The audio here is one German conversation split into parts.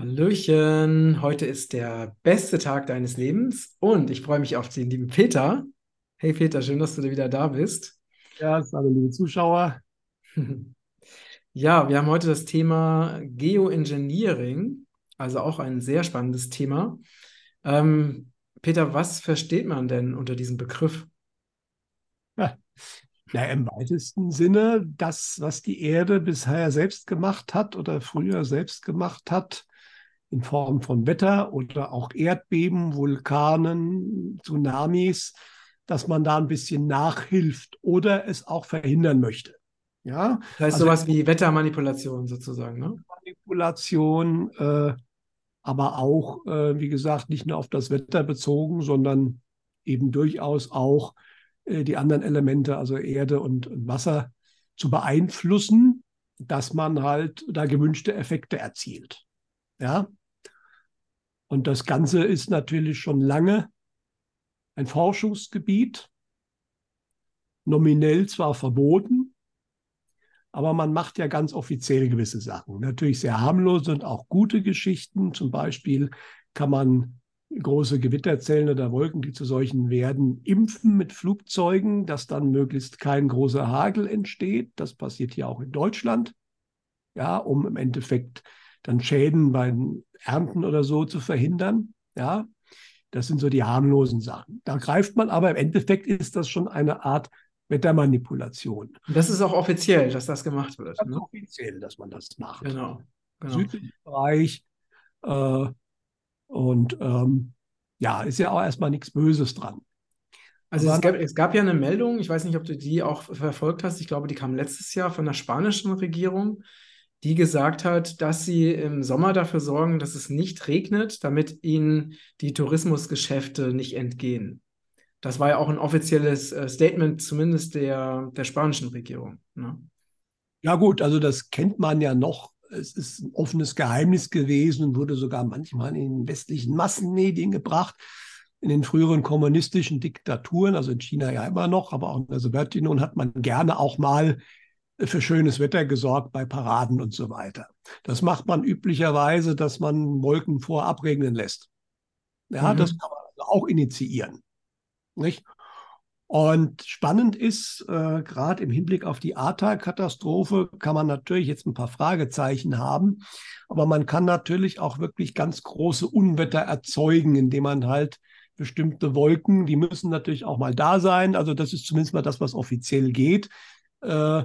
Hallöchen, heute ist der beste Tag deines Lebens und ich freue mich auf den lieben Peter. Hey Peter, schön, dass du wieder da bist. Ja, hallo liebe Zuschauer. Ja, wir haben heute das Thema Geoengineering, also auch ein sehr spannendes Thema. Ähm, Peter, was versteht man denn unter diesem Begriff? Ja, na, im weitesten Sinne das, was die Erde bisher selbst gemacht hat oder früher selbst gemacht hat, in Form von Wetter oder auch Erdbeben, Vulkanen, Tsunamis, dass man da ein bisschen nachhilft oder es auch verhindern möchte. Ja, das heißt also, sowas wie Wettermanipulation sozusagen, ne? Manipulation, äh, aber auch, äh, wie gesagt, nicht nur auf das Wetter bezogen, sondern eben durchaus auch äh, die anderen Elemente, also Erde und, und Wasser, zu beeinflussen, dass man halt da gewünschte Effekte erzielt. Ja, und das Ganze ist natürlich schon lange ein Forschungsgebiet, nominell zwar verboten, aber man macht ja ganz offiziell gewisse Sachen. Natürlich sehr harmlose und auch gute Geschichten. Zum Beispiel kann man große Gewitterzellen oder Wolken, die zu solchen werden, impfen mit Flugzeugen, dass dann möglichst kein großer Hagel entsteht. Das passiert hier auch in Deutschland. Ja, um im Endeffekt dann Schäden beim Ernten oder so zu verhindern. Ja, das sind so die harmlosen Sachen. Da greift man, aber im Endeffekt ist das schon eine Art Wettermanipulation. Und das ist auch offiziell, dass das gemacht wird. Das ist ne? offiziell, dass man das macht. Genau. genau. Südlichen Bereich. Äh, und ähm, ja, ist ja auch erstmal nichts Böses dran. Also es gab, es gab, ja eine Meldung, ich weiß nicht, ob du die auch verfolgt hast, ich glaube, die kam letztes Jahr von der spanischen Regierung, die gesagt hat, dass sie im Sommer dafür sorgen, dass es nicht regnet, damit ihnen die Tourismusgeschäfte nicht entgehen. Das war ja auch ein offizielles äh, Statement, zumindest der, der spanischen Regierung. Ne? Ja gut, also das kennt man ja noch. Es ist ein offenes Geheimnis gewesen und wurde sogar manchmal in westlichen Massenmedien gebracht. In den früheren kommunistischen Diktaturen, also in China ja immer noch, aber auch in der Sowjetunion hat man gerne auch mal für schönes Wetter gesorgt bei Paraden und so weiter. Das macht man üblicherweise, dass man Wolken vorab regnen lässt. Ja, mhm. das kann man also auch initiieren. Nicht? Und spannend ist, äh, gerade im Hinblick auf die Ahrtal-Katastrophe kann man natürlich jetzt ein paar Fragezeichen haben, aber man kann natürlich auch wirklich ganz große Unwetter erzeugen, indem man halt bestimmte Wolken, die müssen natürlich auch mal da sein. Also das ist zumindest mal das, was offiziell geht. Äh,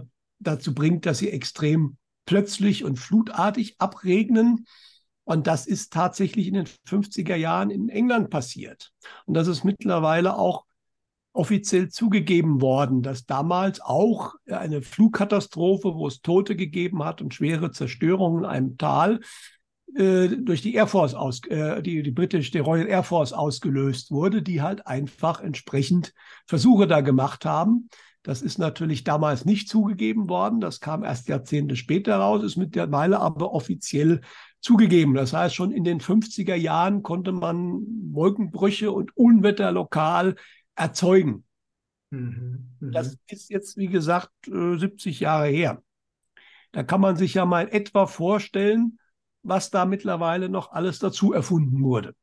dazu bringt, dass sie extrem plötzlich und flutartig abregnen. Und das ist tatsächlich in den 50er Jahren in England passiert. Und das ist mittlerweile auch offiziell zugegeben worden, dass damals auch eine Flugkatastrophe, wo es Tote gegeben hat und schwere Zerstörungen in einem Tal, äh, durch die Air Force aus, äh, die, die britische die Royal Air Force ausgelöst wurde, die halt einfach entsprechend Versuche da gemacht haben, das ist natürlich damals nicht zugegeben worden. Das kam erst Jahrzehnte später raus, ist mittlerweile aber offiziell zugegeben. Das heißt, schon in den 50er Jahren konnte man Wolkenbrüche und Unwetter lokal erzeugen. Mhm, mh. Das ist jetzt, wie gesagt, 70 äh, Jahre her. Da kann man sich ja mal etwa vorstellen, was da mittlerweile noch alles dazu erfunden wurde.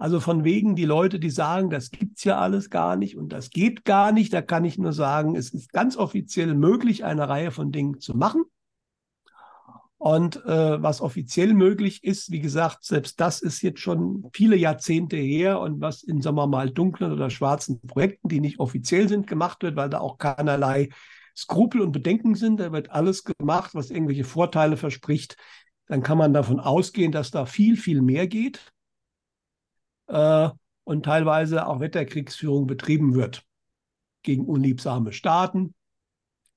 Also von wegen die Leute, die sagen, das gibt's ja alles gar nicht und das geht gar nicht, da kann ich nur sagen, es ist ganz offiziell möglich, eine Reihe von Dingen zu machen. Und äh, was offiziell möglich ist, wie gesagt, selbst das ist jetzt schon viele Jahrzehnte her und was in, sagen wir mal, dunklen oder schwarzen Projekten, die nicht offiziell sind, gemacht wird, weil da auch keinerlei Skrupel und Bedenken sind. Da wird alles gemacht, was irgendwelche Vorteile verspricht. Dann kann man davon ausgehen, dass da viel, viel mehr geht und teilweise auch Wetterkriegsführung betrieben wird gegen unliebsame Staaten.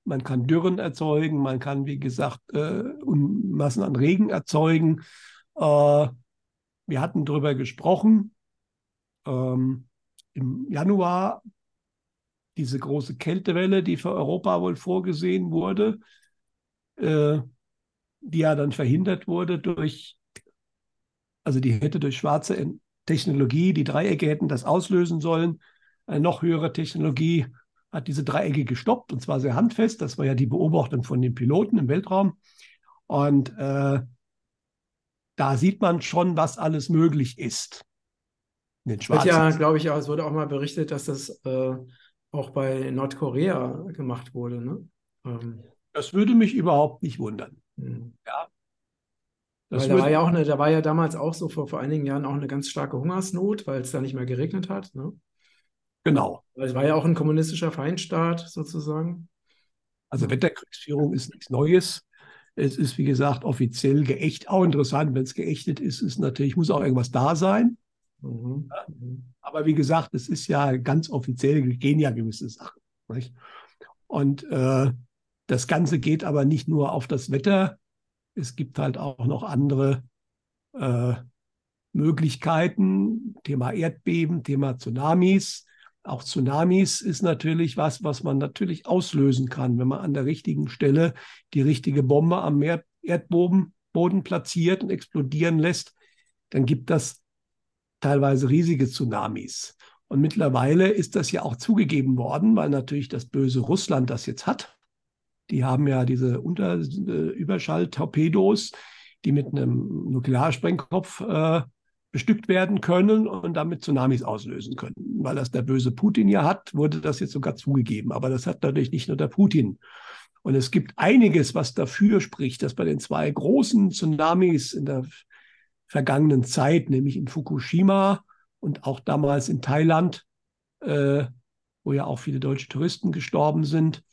Man kann Dürren erzeugen, man kann, wie gesagt, äh, Massen an Regen erzeugen. Äh, wir hatten darüber gesprochen ähm, im Januar, diese große Kältewelle, die für Europa wohl vorgesehen wurde, äh, die ja dann verhindert wurde durch, also die hätte durch schwarze Technologie, die Dreiecke hätten das auslösen sollen. Eine noch höhere Technologie hat diese Dreiecke gestoppt und zwar sehr handfest. Das war ja die Beobachtung von den Piloten im Weltraum. Und äh, da sieht man schon, was alles möglich ist. Wird ja, glaube ich, es wurde auch mal berichtet, dass das äh, auch bei Nordkorea gemacht wurde. Ne? Ähm. Das würde mich überhaupt nicht wundern. Hm. Ja. Das weil da war ja auch eine, da war ja damals auch so vor, vor einigen Jahren auch eine ganz starke Hungersnot, weil es da nicht mehr geregnet hat. Ne? Genau. Es war ja auch ein kommunistischer Feindstaat sozusagen. Also Wetterkriegsführung ist nichts Neues. Es ist, wie gesagt, offiziell geächtet. Auch interessant, wenn es geächtet ist, ist natürlich, muss auch irgendwas da sein. Mhm. Aber wie gesagt, es ist ja ganz offiziell, gehen ja gewisse Sachen. Nicht? Und äh, das Ganze geht aber nicht nur auf das Wetter. Es gibt halt auch noch andere äh, Möglichkeiten. Thema Erdbeben, Thema Tsunamis. Auch Tsunamis ist natürlich was, was man natürlich auslösen kann, wenn man an der richtigen Stelle die richtige Bombe am Erdboden Boden platziert und explodieren lässt. Dann gibt das teilweise riesige Tsunamis. Und mittlerweile ist das ja auch zugegeben worden, weil natürlich das böse Russland das jetzt hat. Die haben ja diese Unter äh, Überschalltorpedos, die mit einem Nuklearsprengkopf äh, bestückt werden können und damit Tsunamis auslösen können. Weil das der böse Putin ja hat, wurde das jetzt sogar zugegeben. Aber das hat natürlich nicht nur der Putin. Und es gibt einiges, was dafür spricht, dass bei den zwei großen Tsunamis in der vergangenen Zeit, nämlich in Fukushima und auch damals in Thailand, äh, wo ja auch viele deutsche Touristen gestorben sind,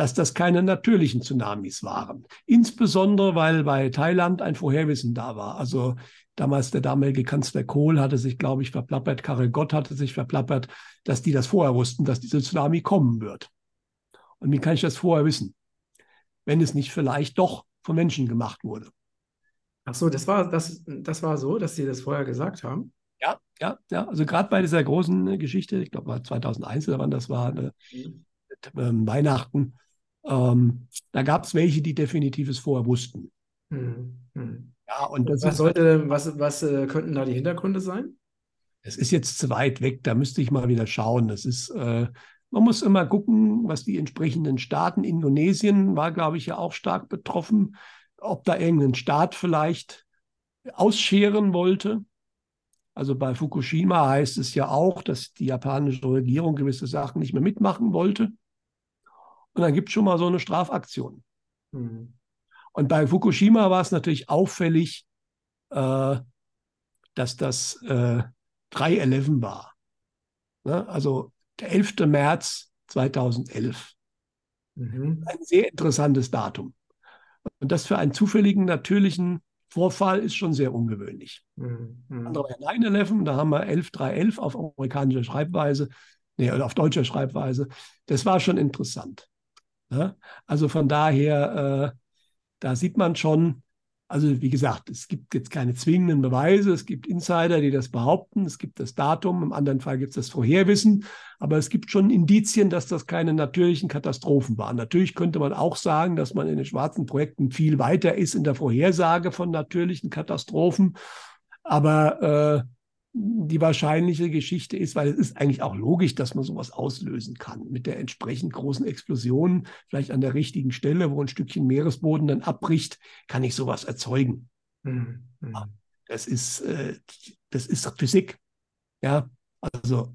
dass das keine natürlichen Tsunamis waren. Insbesondere, weil bei Thailand ein Vorherwissen da war. Also Damals der damalige Kanzler Kohl hatte sich, glaube ich, verplappert, Karel Gott hatte sich verplappert, dass die das vorher wussten, dass dieser Tsunami kommen wird. Und wie kann ich das vorher wissen? Wenn es nicht vielleicht doch von Menschen gemacht wurde. Ach so, das war, das, das war so, dass Sie das vorher gesagt haben? Ja, ja, ja. Also gerade bei dieser großen Geschichte, ich glaube, war 2001 oder wann das war, ne, mhm. ähm, Weihnachten, ähm, da gab es welche, die definitiv es vorher wussten. Mhm. Mhm. Ja, und das was sollte, was, was äh, könnten da die Hintergründe sein? Es ist jetzt zu weit weg, da müsste ich mal wieder schauen. Das ist, äh, man muss immer gucken, was die entsprechenden Staaten, Indonesien war, glaube ich, ja auch stark betroffen, ob da irgendein Staat vielleicht ausscheren wollte. Also bei Fukushima heißt es ja auch, dass die japanische Regierung gewisse Sachen nicht mehr mitmachen wollte. Und dann gibt es schon mal so eine Strafaktion. Mhm. Und bei Fukushima war es natürlich auffällig, äh, dass das äh, 3-11 war. Ne? Also der 11. März 2011. Mhm. Ein sehr interessantes Datum. Und das für einen zufälligen, natürlichen Vorfall ist schon sehr ungewöhnlich. Mhm. Andere war 9-11, da haben wir 11-3-11 auf amerikanischer Schreibweise, nee, oder auf deutscher Schreibweise. Das war schon interessant. Ne? Also von daher, äh, da sieht man schon, also wie gesagt, es gibt jetzt keine zwingenden Beweise, es gibt Insider, die das behaupten, es gibt das Datum, im anderen Fall gibt es das Vorherwissen, aber es gibt schon Indizien, dass das keine natürlichen Katastrophen waren. Natürlich könnte man auch sagen, dass man in den schwarzen Projekten viel weiter ist in der Vorhersage von natürlichen Katastrophen, aber äh, die wahrscheinliche Geschichte ist, weil es ist eigentlich auch logisch, dass man sowas auslösen kann. Mit der entsprechend großen Explosion, vielleicht an der richtigen Stelle, wo ein Stückchen Meeresboden dann abbricht, kann ich sowas erzeugen. Mhm. Das ist, äh, das ist Physik. Ja, also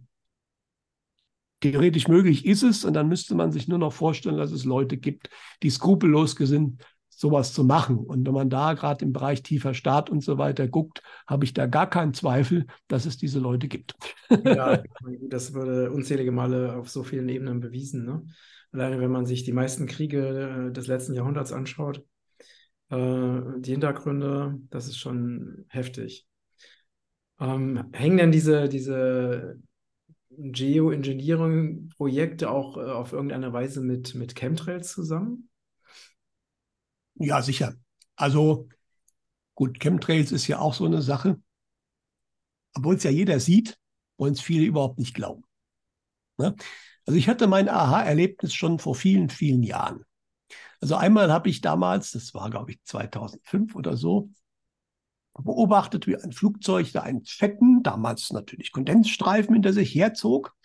theoretisch möglich ist es und dann müsste man sich nur noch vorstellen, dass es Leute gibt, die skrupellos gesinnt sowas zu machen. Und wenn man da gerade im Bereich tiefer Staat und so weiter guckt, habe ich da gar keinen Zweifel, dass es diese Leute gibt. Ja, das wurde unzählige Male auf so vielen Ebenen bewiesen. Ne? Alleine wenn man sich die meisten Kriege äh, des letzten Jahrhunderts anschaut, äh, die Hintergründe, das ist schon heftig. Ähm, hängen denn diese, diese Geoengineering-Projekte auch äh, auf irgendeine Weise mit, mit Chemtrails zusammen? Ja, sicher. Also gut, Chemtrails ist ja auch so eine Sache. Obwohl es ja jeder sieht, wollen es viele überhaupt nicht glauben. Ne? Also ich hatte mein Aha-Erlebnis schon vor vielen, vielen Jahren. Also einmal habe ich damals, das war glaube ich 2005 oder so, beobachtet, wie ein Flugzeug da einen fetten, damals natürlich Kondensstreifen hinter sich herzog,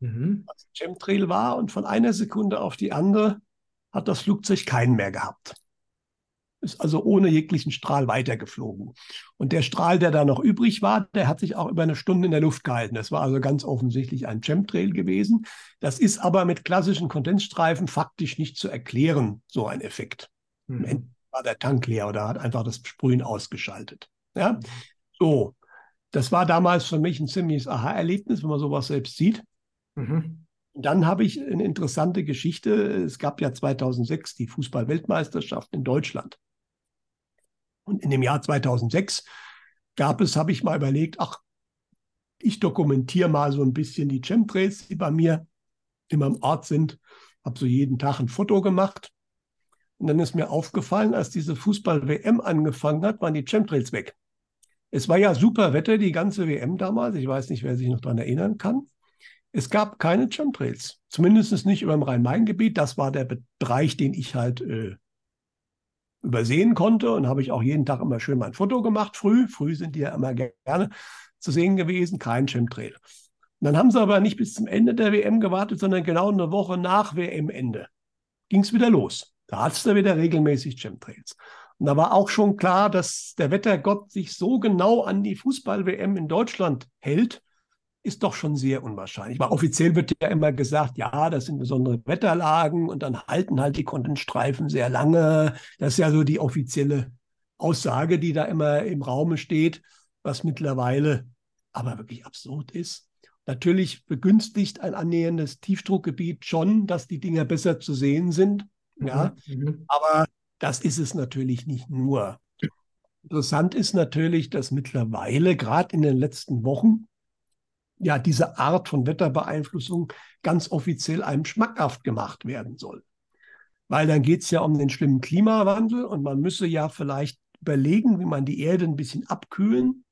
mhm. was Chemtrail war und von einer Sekunde auf die andere hat das Flugzeug keinen mehr gehabt. Ist also ohne jeglichen Strahl weitergeflogen. Und der Strahl, der da noch übrig war, der hat sich auch über eine Stunde in der Luft gehalten. Das war also ganz offensichtlich ein Chemtrail gewesen. Das ist aber mit klassischen Kondensstreifen faktisch nicht zu erklären, so ein Effekt. Mhm. war der Tank leer oder hat einfach das Sprühen ausgeschaltet. Ja, mhm. so. Das war damals für mich ein ziemliches Aha-Erlebnis, wenn man sowas selbst sieht. Mhm. Dann habe ich eine interessante Geschichte. Es gab ja 2006 die Fußball-Weltmeisterschaft in Deutschland. Und in dem Jahr 2006 gab es, habe ich mal überlegt, ach, ich dokumentiere mal so ein bisschen die Chemtrails, die bei mir in meinem Ort sind. Habe so jeden Tag ein Foto gemacht. Und dann ist mir aufgefallen, als diese Fußball-WM angefangen hat, waren die Chemtrails weg. Es war ja super Wetter, die ganze WM damals. Ich weiß nicht, wer sich noch daran erinnern kann. Es gab keine Chemtrails, zumindest nicht über dem Rhein-Main-Gebiet. Das war der Bereich, den ich halt äh, übersehen konnte und habe ich auch jeden Tag immer schön mein Foto gemacht. Früh, früh sind die ja immer gerne zu sehen gewesen, kein Chemtrail. Und dann haben sie aber nicht bis zum Ende der WM gewartet, sondern genau eine Woche nach WM-Ende ging es wieder los. Da hat es da wieder regelmäßig Chemtrails. Und da war auch schon klar, dass der Wettergott sich so genau an die Fußball-WM in Deutschland hält, ist doch schon sehr unwahrscheinlich. Weil offiziell wird ja immer gesagt, ja, das sind besondere Wetterlagen und dann halten halt die Kondensstreifen sehr lange. Das ist ja so die offizielle Aussage, die da immer im Raume steht, was mittlerweile aber wirklich absurd ist. Natürlich begünstigt ein annäherndes Tiefdruckgebiet schon, dass die Dinger besser zu sehen sind. Ja, mhm. mhm. aber das ist es natürlich nicht nur. Interessant ist natürlich, dass mittlerweile, gerade in den letzten Wochen, ja diese Art von Wetterbeeinflussung ganz offiziell einem schmackhaft gemacht werden soll. Weil dann geht es ja um den schlimmen Klimawandel und man müsse ja vielleicht überlegen, wie man die Erde ein bisschen abkühlen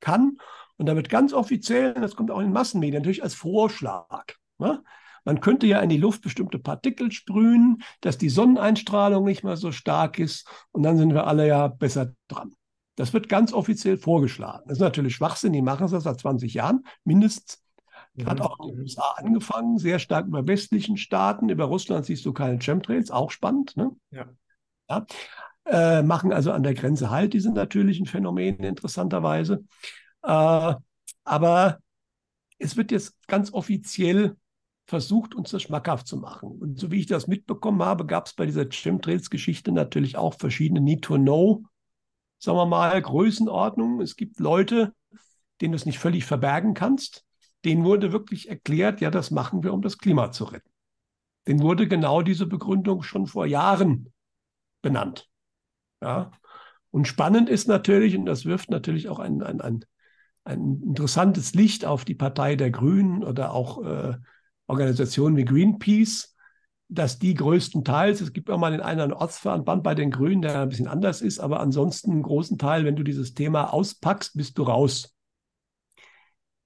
kann. Und da wird ganz offiziell, das kommt auch in den Massenmedien, natürlich als Vorschlag. Ne? Man könnte ja in die Luft bestimmte Partikel sprühen, dass die Sonneneinstrahlung nicht mehr so stark ist und dann sind wir alle ja besser dran. Das wird ganz offiziell vorgeschlagen. Das ist natürlich Schwachsinn, die machen das seit 20 Jahren, mindestens. Hat auch in den USA angefangen, sehr stark über westlichen Staaten. Über Russland siehst du keine Chemtrails, auch spannend. Ne? Ja. ja. Äh, machen also an der Grenze halt diese natürlichen Phänomene interessanterweise. Äh, aber es wird jetzt ganz offiziell versucht, uns das schmackhaft zu machen. Und so wie ich das mitbekommen habe, gab es bei dieser Chemtrails-Geschichte natürlich auch verschiedene Need-to-Know sagen wir mal, Größenordnung. Es gibt Leute, denen du es nicht völlig verbergen kannst. Denen wurde wirklich erklärt, ja, das machen wir, um das Klima zu retten. Den wurde genau diese Begründung schon vor Jahren benannt. Ja. Und spannend ist natürlich, und das wirft natürlich auch ein, ein, ein, ein interessantes Licht auf die Partei der Grünen oder auch äh, Organisationen wie Greenpeace, dass die größtenteils, es gibt auch mal den einen Ortsverband bei den Grünen, der ein bisschen anders ist, aber ansonsten einen großen Teil, wenn du dieses Thema auspackst, bist du raus.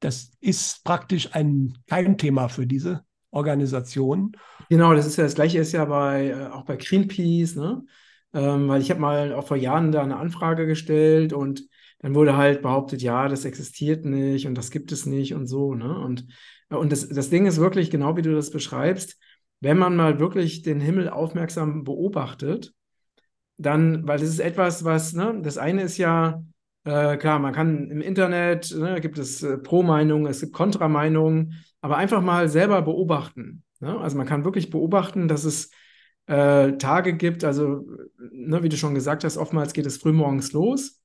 Das ist praktisch ein Keimthema für diese Organisation. Genau, das ist ja das Gleiche ist ja bei äh, auch bei Greenpeace, ne? Ähm, weil ich habe mal auch vor Jahren da eine Anfrage gestellt und dann wurde halt behauptet, ja, das existiert nicht und das gibt es nicht und so, ne? Und, und das, das Ding ist wirklich, genau wie du das beschreibst, wenn man mal wirklich den Himmel aufmerksam beobachtet, dann, weil das ist etwas, was, ne, das eine ist ja, äh, klar, man kann im Internet, ne, gibt es äh, Pro-Meinungen, es gibt Kontrameinungen, aber einfach mal selber beobachten. Ne? Also man kann wirklich beobachten, dass es äh, Tage gibt, also, ne, wie du schon gesagt hast, oftmals geht es frühmorgens los.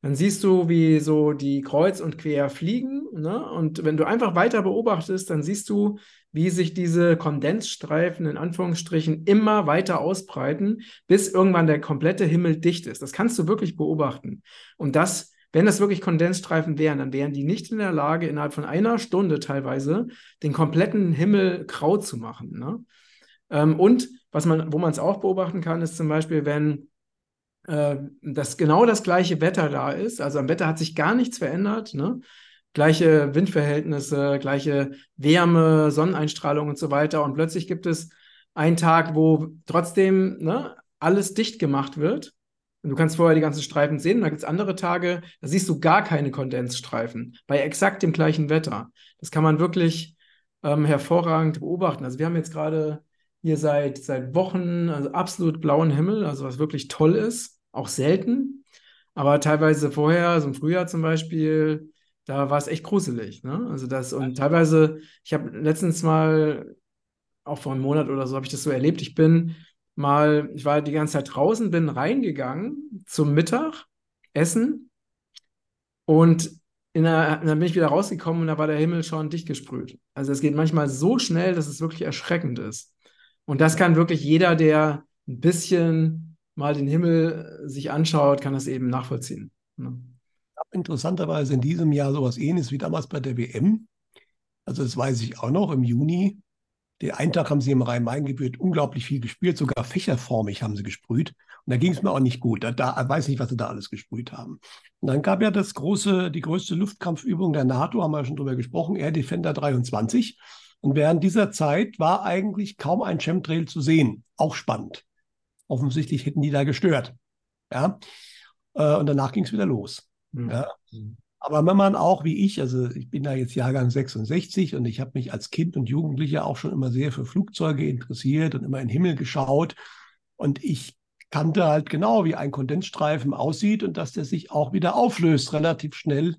Dann siehst du, wie so die kreuz und quer fliegen. Ne? Und wenn du einfach weiter beobachtest, dann siehst du, wie sich diese Kondensstreifen in Anführungsstrichen immer weiter ausbreiten, bis irgendwann der komplette Himmel dicht ist. Das kannst du wirklich beobachten. Und das, wenn das wirklich Kondensstreifen wären, dann wären die nicht in der Lage, innerhalb von einer Stunde teilweise den kompletten Himmel grau zu machen. Ne? Ähm, und was man, wo man es auch beobachten kann, ist zum Beispiel, wenn äh, das genau das gleiche Wetter da ist, also am Wetter hat sich gar nichts verändert, ne? Gleiche Windverhältnisse, gleiche Wärme, Sonneneinstrahlung und so weiter. Und plötzlich gibt es einen Tag, wo trotzdem ne, alles dicht gemacht wird. Und du kannst vorher die ganzen Streifen sehen. Und da gibt es andere Tage, da siehst du gar keine Kondensstreifen bei exakt dem gleichen Wetter. Das kann man wirklich ähm, hervorragend beobachten. Also wir haben jetzt gerade hier seit, seit Wochen, also absolut blauen Himmel, also was wirklich toll ist, auch selten. Aber teilweise vorher, so im Frühjahr zum Beispiel, da war es echt gruselig. Ne? Also das, und teilweise, ich habe letztens mal, auch vor einem Monat oder so, habe ich das so erlebt. Ich bin mal, ich war die ganze Zeit draußen, bin reingegangen zum Mittag, Essen und in der, dann bin ich wieder rausgekommen und da war der Himmel schon dicht gesprüht. Also es geht manchmal so schnell, dass es wirklich erschreckend ist. Und das kann wirklich jeder, der ein bisschen mal den Himmel sich anschaut, kann das eben nachvollziehen. Ne? Interessanterweise in diesem Jahr sowas ähnliches wie damals bei der WM. Also das weiß ich auch noch im Juni. Den einen Tag haben sie im Rhein-Main-Gebiet unglaublich viel gespielt, sogar fächerformig haben sie gesprüht. Und da ging es mir auch nicht gut. Da, da weiß ich nicht, was sie da alles gesprüht haben. Und dann gab ja das große, die größte Luftkampfübung der NATO, haben wir schon drüber gesprochen, Air Defender 23. Und während dieser Zeit war eigentlich kaum ein Chemtrail zu sehen. Auch spannend. Offensichtlich hätten die da gestört. Ja. Äh, und danach ging es wieder los. Mhm. Ja. Aber wenn man auch wie ich, also ich bin da jetzt Jahrgang 66 und ich habe mich als Kind und Jugendlicher auch schon immer sehr für Flugzeuge interessiert und immer in den Himmel geschaut. Und ich kannte halt genau, wie ein Kondensstreifen aussieht und dass der sich auch wieder auflöst relativ schnell.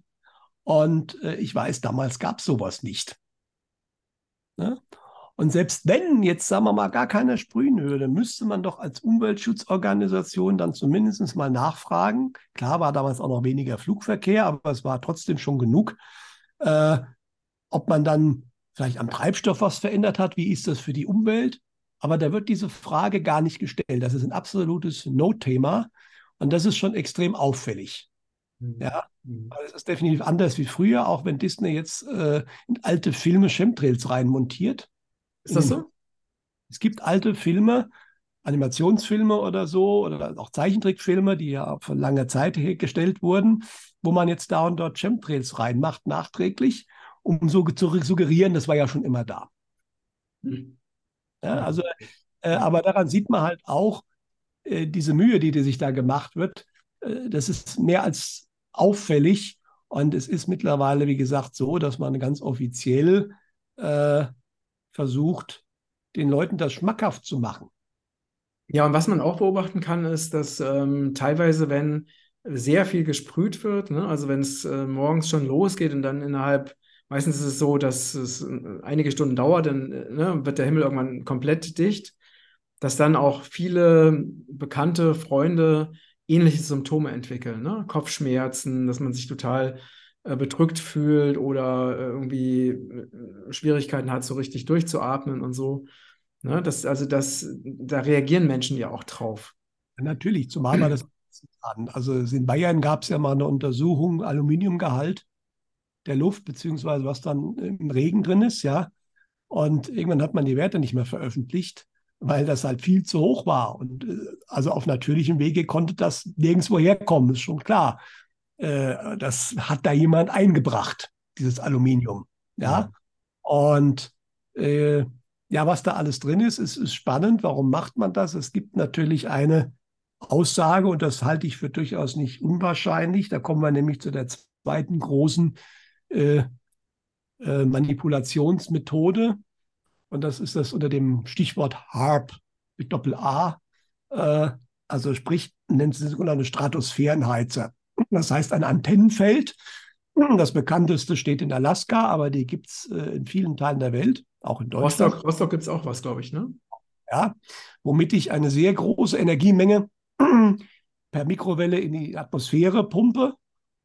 Und äh, ich weiß, damals gab es sowas nicht. Ne? Und selbst wenn jetzt, sagen wir mal, gar keiner sprühen würde, müsste man doch als Umweltschutzorganisation dann zumindest mal nachfragen. Klar war damals auch noch weniger Flugverkehr, aber es war trotzdem schon genug. Äh, ob man dann vielleicht am Treibstoff was verändert hat, wie ist das für die Umwelt? Aber da wird diese Frage gar nicht gestellt. Das ist ein absolutes No-Thema und das ist schon extrem auffällig. Mhm. Ja, mhm. es ist definitiv anders wie früher, auch wenn Disney jetzt äh, in alte Filme Chemtrails reinmontiert. Ist das so? Es gibt alte Filme, Animationsfilme oder so, oder auch Zeichentrickfilme, die ja von langer Zeit hergestellt wurden, wo man jetzt da und dort Chemtrails reinmacht, nachträglich, um so zu suggerieren, das war ja schon immer da. Hm. Ja, also, äh, aber daran sieht man halt auch äh, diese Mühe, die, die sich da gemacht wird. Äh, das ist mehr als auffällig. Und es ist mittlerweile, wie gesagt, so, dass man ganz offiziell äh, versucht, den Leuten das schmackhaft zu machen. Ja, und was man auch beobachten kann, ist, dass ähm, teilweise, wenn sehr viel gesprüht wird, ne, also wenn es äh, morgens schon losgeht und dann innerhalb, meistens ist es so, dass es äh, einige Stunden dauert, dann äh, ne, wird der Himmel irgendwann komplett dicht, dass dann auch viele bekannte Freunde ähnliche Symptome entwickeln, ne? Kopfschmerzen, dass man sich total bedrückt fühlt oder äh, irgendwie äh, Schwierigkeiten hat, so richtig durchzuatmen und so. Ne? Das, also das, da reagieren Menschen ja auch drauf. Natürlich, zumal man das. Also in Bayern gab es ja mal eine Untersuchung, Aluminiumgehalt der Luft, beziehungsweise was dann im Regen drin ist, ja. Und irgendwann hat man die Werte nicht mehr veröffentlicht, weil das halt viel zu hoch war. Und also auf natürlichem Wege konnte das nirgendwo herkommen, ist schon klar. Äh, das hat da jemand eingebracht, dieses Aluminium. Ja. ja. Und äh, ja, was da alles drin ist, ist, ist spannend. Warum macht man das? Es gibt natürlich eine Aussage, und das halte ich für durchaus nicht unwahrscheinlich. Da kommen wir nämlich zu der zweiten großen äh, äh, Manipulationsmethode. Und das ist das unter dem Stichwort HARP mit Doppel-A. Äh, also sprich, nennt sie sogenannte Stratosphärenheizer. Das heißt ein Antennenfeld. Das bekannteste steht in Alaska, aber die gibt es äh, in vielen Teilen der Welt, auch in Deutschland. Rostock, Rostock gibt es auch was, glaube ich, ne? Ja, womit ich eine sehr große Energiemenge per Mikrowelle in die Atmosphäre pumpe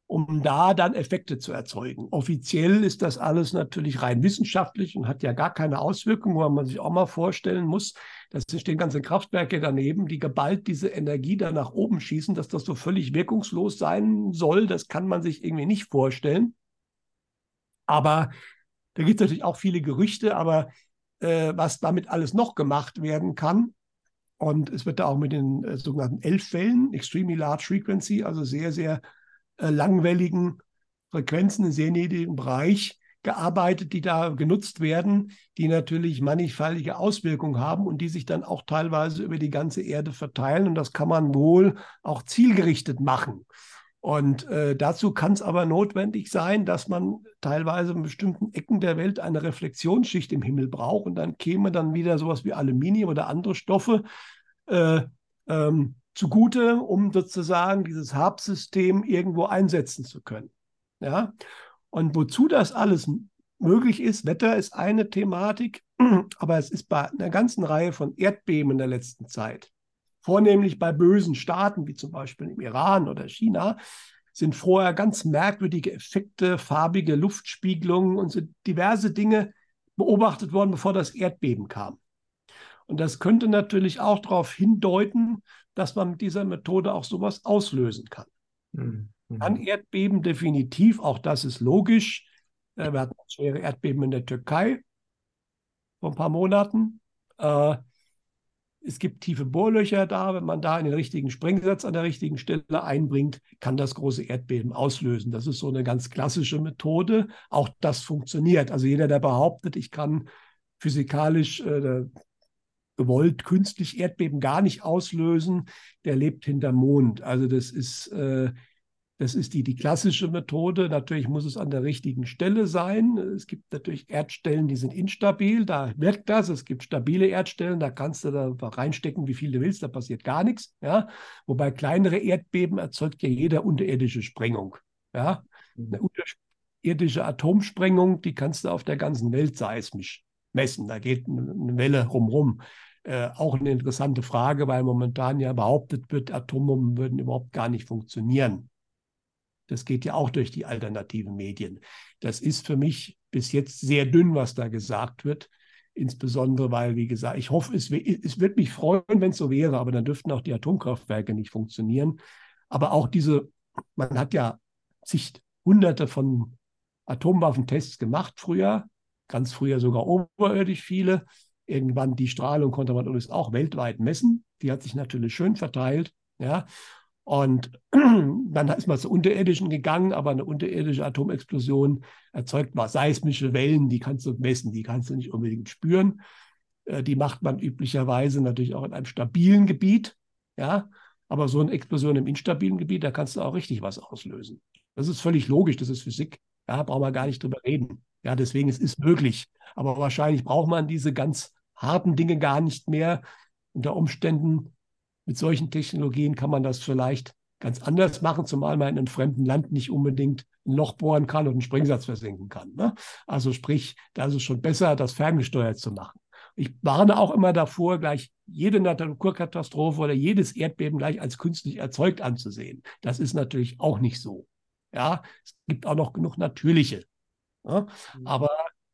um da dann Effekte zu erzeugen. Offiziell ist das alles natürlich rein wissenschaftlich und hat ja gar keine Auswirkungen, wo man sich auch mal vorstellen muss, dass stehen ganze Kraftwerke daneben, die geballt diese Energie da nach oben schießen, dass das so völlig wirkungslos sein soll, das kann man sich irgendwie nicht vorstellen. Aber da gibt es natürlich auch viele Gerüchte, aber äh, was damit alles noch gemacht werden kann, und es wird da auch mit den äh, sogenannten Elf-Wellen, Extremely Large Frequency, also sehr, sehr langwelligen Frequenzen in sehr niedrigen Bereich gearbeitet, die da genutzt werden, die natürlich mannigfaltige Auswirkungen haben und die sich dann auch teilweise über die ganze Erde verteilen. Und das kann man wohl auch zielgerichtet machen. Und äh, dazu kann es aber notwendig sein, dass man teilweise in bestimmten Ecken der Welt eine Reflexionsschicht im Himmel braucht und dann käme dann wieder sowas wie Aluminium oder andere Stoffe äh, ähm, zugute, um sozusagen dieses Harbsystem irgendwo einsetzen zu können. Ja? Und wozu das alles möglich ist, Wetter ist eine Thematik, aber es ist bei einer ganzen Reihe von Erdbeben in der letzten Zeit vornehmlich bei bösen Staaten, wie zum Beispiel im Iran oder China, sind vorher ganz merkwürdige Effekte, farbige Luftspiegelungen und so diverse Dinge beobachtet worden, bevor das Erdbeben kam. Und das könnte natürlich auch darauf hindeuten, dass man mit dieser Methode auch sowas auslösen kann. Mhm. An Erdbeben definitiv, auch das ist logisch. Äh, wir hatten schwere Erdbeben in der Türkei vor ein paar Monaten. Äh, es gibt tiefe Bohrlöcher da. Wenn man da einen richtigen Sprengsatz an der richtigen Stelle einbringt, kann das große Erdbeben auslösen. Das ist so eine ganz klassische Methode. Auch das funktioniert. Also jeder, der behauptet, ich kann physikalisch äh, gewollt künstlich Erdbeben gar nicht auslösen, der lebt hinterm Mond. Also das ist äh, das ist die, die klassische Methode. Natürlich muss es an der richtigen Stelle sein. Es gibt natürlich Erdstellen, die sind instabil, da wirkt das. Es gibt stabile Erdstellen, da kannst du da reinstecken, wie viel du willst, da passiert gar nichts. Ja? Wobei kleinere Erdbeben erzeugt ja jeder unterirdische Sprengung. Ja? Mhm. Eine unterirdische Atomsprengung, die kannst du auf der ganzen Welt seismisch messen. Da geht eine Welle rumrum. Äh, auch eine interessante Frage, weil momentan ja behauptet wird, Atombomben würden überhaupt gar nicht funktionieren. Das geht ja auch durch die alternativen Medien. Das ist für mich bis jetzt sehr dünn, was da gesagt wird. Insbesondere, weil, wie gesagt, ich hoffe, es, es wird mich freuen, wenn es so wäre, aber dann dürften auch die Atomkraftwerke nicht funktionieren. Aber auch diese, man hat ja zig hunderte von Atomwaffentests gemacht früher, ganz früher sogar oberirdisch viele. Irgendwann die Strahlung konnte man übrigens auch weltweit messen. Die hat sich natürlich schön verteilt. Ja, und dann ist man zu Unterirdischen gegangen, aber eine unterirdische Atomexplosion erzeugt mal seismische Wellen, die kannst du messen, die kannst du nicht unbedingt spüren. Äh, die macht man üblicherweise natürlich auch in einem stabilen Gebiet. Ja, aber so eine Explosion im instabilen Gebiet, da kannst du auch richtig was auslösen. Das ist völlig logisch, das ist Physik. Ja, brauchen wir gar nicht drüber reden. Ja, deswegen es ist möglich. Aber wahrscheinlich braucht man diese ganz harten Dinge gar nicht mehr. Unter Umständen mit solchen Technologien kann man das vielleicht ganz anders machen, zumal man in einem fremden Land nicht unbedingt ein Loch bohren kann und einen Springsatz versenken kann. Ne? Also sprich, da ist es schon besser, das ferngesteuert zu machen. Ich warne auch immer davor, gleich jede Naturkatastrophe oder jedes Erdbeben gleich als künstlich erzeugt anzusehen. Das ist natürlich auch nicht so. Ja, es gibt auch noch genug natürliche. Ja? Mhm. Aber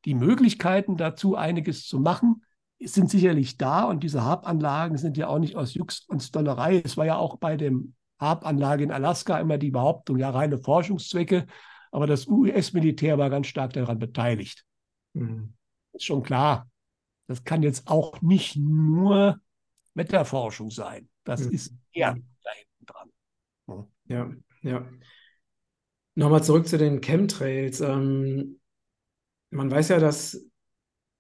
die Möglichkeiten dazu, einiges zu machen, sind sicherlich da und diese Harp-Anlagen sind ja auch nicht aus Jux und Stollerei. Es war ja auch bei dem Harp-Anlage in Alaska immer die Behauptung, ja, reine Forschungszwecke, aber das US-Militär war ganz stark daran beteiligt. Mhm. Ist schon klar. Das kann jetzt auch nicht nur Wetterforschung sein. Das mhm. ist eher da hinten dran. Ja, ja. Nochmal zurück zu den Chemtrails. Ähm, man weiß ja, dass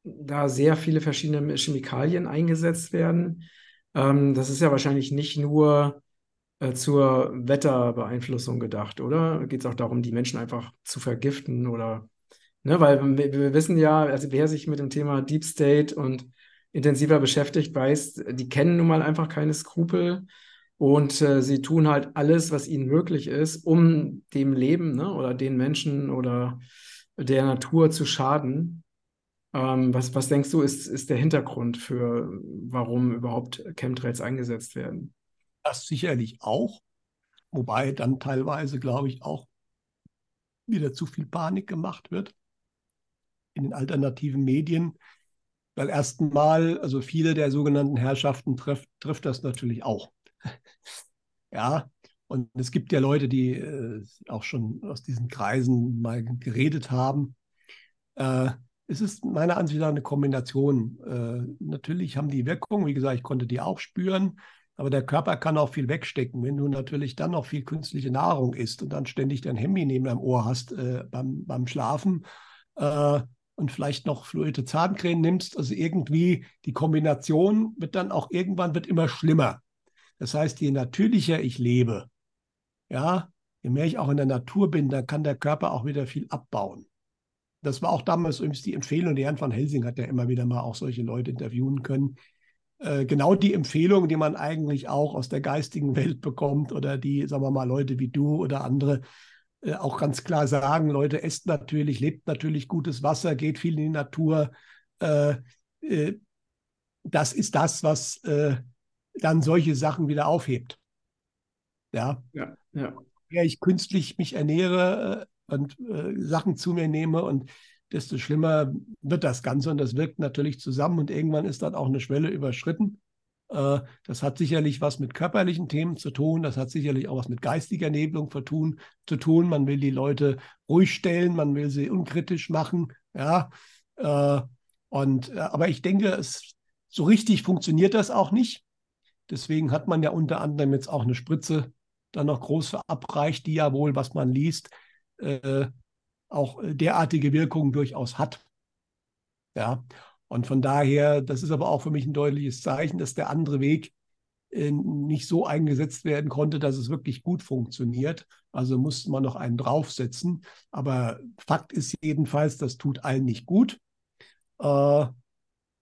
da sehr viele verschiedene Chemikalien eingesetzt werden. Ähm, das ist ja wahrscheinlich nicht nur äh, zur Wetterbeeinflussung gedacht, oder? Geht es auch darum, die Menschen einfach zu vergiften oder, ne? Weil wir, wir wissen ja, also wer sich mit dem Thema Deep State und intensiver beschäftigt, weiß, die kennen nun mal einfach keine Skrupel und äh, sie tun halt alles, was ihnen möglich ist, um dem Leben ne, oder den Menschen oder der Natur zu schaden. Ähm, was, was denkst du, ist, ist der Hintergrund für, warum überhaupt Chemtrails eingesetzt werden? Das sicherlich auch, wobei dann teilweise, glaube ich, auch wieder zu viel Panik gemacht wird in den alternativen Medien. Weil ersten Mal, also viele der sogenannten Herrschaften trifft, trifft das natürlich auch. ja, und es gibt ja Leute, die äh, auch schon aus diesen Kreisen mal geredet haben. Äh, es ist meiner Ansicht nach eine Kombination. Äh, natürlich haben die Wirkung, wie gesagt, ich konnte die auch spüren, aber der Körper kann auch viel wegstecken. Wenn du natürlich dann noch viel künstliche Nahrung isst und dann ständig dein Handy neben deinem Ohr hast äh, beim, beim Schlafen äh, und vielleicht noch fluide Zahncreme nimmst, also irgendwie die Kombination wird dann auch irgendwann wird immer schlimmer. Das heißt, je natürlicher ich lebe, ja, je mehr ich auch in der Natur bin, dann kann der Körper auch wieder viel abbauen. Das war auch damals übrigens die Empfehlung. Der Herrn von Helsing hat ja immer wieder mal auch solche Leute interviewen können. Äh, genau die Empfehlung, die man eigentlich auch aus der geistigen Welt bekommt oder die, sagen wir mal, Leute wie du oder andere äh, auch ganz klar sagen, Leute, esst natürlich, lebt natürlich gutes Wasser, geht viel in die Natur. Äh, äh das ist das, was äh, dann solche Sachen wieder aufhebt. Ja. Ja, ja. Ja, ich künstlich mich ernähre, und äh, Sachen zu mir nehme und desto schlimmer wird das Ganze und das wirkt natürlich zusammen und irgendwann ist dann auch eine Schwelle überschritten. Äh, das hat sicherlich was mit körperlichen Themen zu tun, das hat sicherlich auch was mit geistiger Nebelung zu tun. Zu tun. Man will die Leute ruhig stellen, man will sie unkritisch machen, ja. Äh, und, äh, aber ich denke, es, so richtig funktioniert das auch nicht. Deswegen hat man ja unter anderem jetzt auch eine Spritze dann noch groß verabreicht, die ja wohl, was man liest, äh, auch derartige Wirkungen durchaus hat. Ja, und von daher, das ist aber auch für mich ein deutliches Zeichen, dass der andere Weg äh, nicht so eingesetzt werden konnte, dass es wirklich gut funktioniert. Also musste man noch einen draufsetzen. Aber Fakt ist jedenfalls, das tut allen nicht gut. Äh,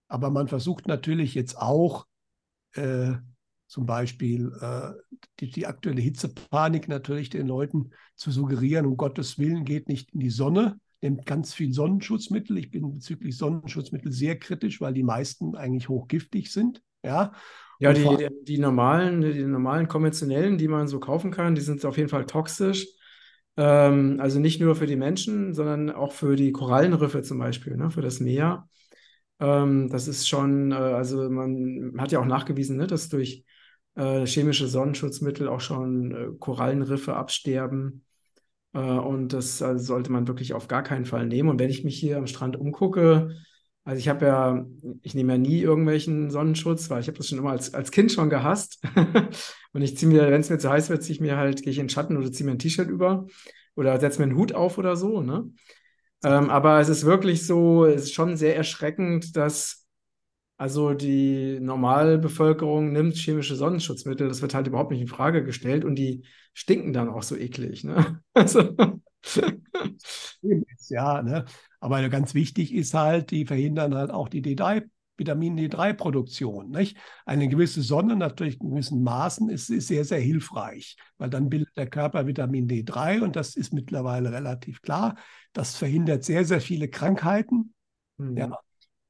aber man versucht natürlich jetzt auch, äh, zum Beispiel äh, die, die, aktuelle Hitzepanik natürlich den Leuten zu suggerieren, um Gottes Willen geht nicht in die Sonne, nimmt ganz viel Sonnenschutzmittel. Ich bin bezüglich Sonnenschutzmittel sehr kritisch, weil die meisten eigentlich hochgiftig sind. Ja, ja die, die, die, normalen, die normalen konventionellen, die man so kaufen kann, die sind auf jeden Fall toxisch. Ähm, also nicht nur für die Menschen, sondern auch für die Korallenriffe zum Beispiel, ne, für das Meer. Ähm, das ist schon, äh, also man hat ja auch nachgewiesen, ne, dass durch äh, chemische Sonnenschutzmittel auch schon äh, Korallenriffe absterben. Äh, und das also sollte man wirklich auf gar keinen Fall nehmen. Und wenn ich mich hier am Strand umgucke, also ich habe ja, ich nehme ja nie irgendwelchen Sonnenschutz, weil ich habe das schon immer als, als Kind schon gehasst. und ich ziehe mir, wenn es mir zu heiß wird, ziehe ich mir halt, gehe ich in den Schatten oder ziehe mir ein T-Shirt über oder setze mir einen Hut auf oder so. Ne? Ähm, aber es ist wirklich so, es ist schon sehr erschreckend, dass also die Normalbevölkerung nimmt chemische Sonnenschutzmittel, das wird halt überhaupt nicht in Frage gestellt und die stinken dann auch so eklig. Ne? Also. ja, ne? aber ganz wichtig ist halt, die verhindern halt auch die D3, Vitamin D3-Produktion. Nicht? Eine gewisse Sonne, natürlich in gewissen Maßen, ist, ist sehr, sehr hilfreich, weil dann bildet der Körper Vitamin D3 und das ist mittlerweile relativ klar. Das verhindert sehr, sehr viele Krankheiten. Mhm. Ja.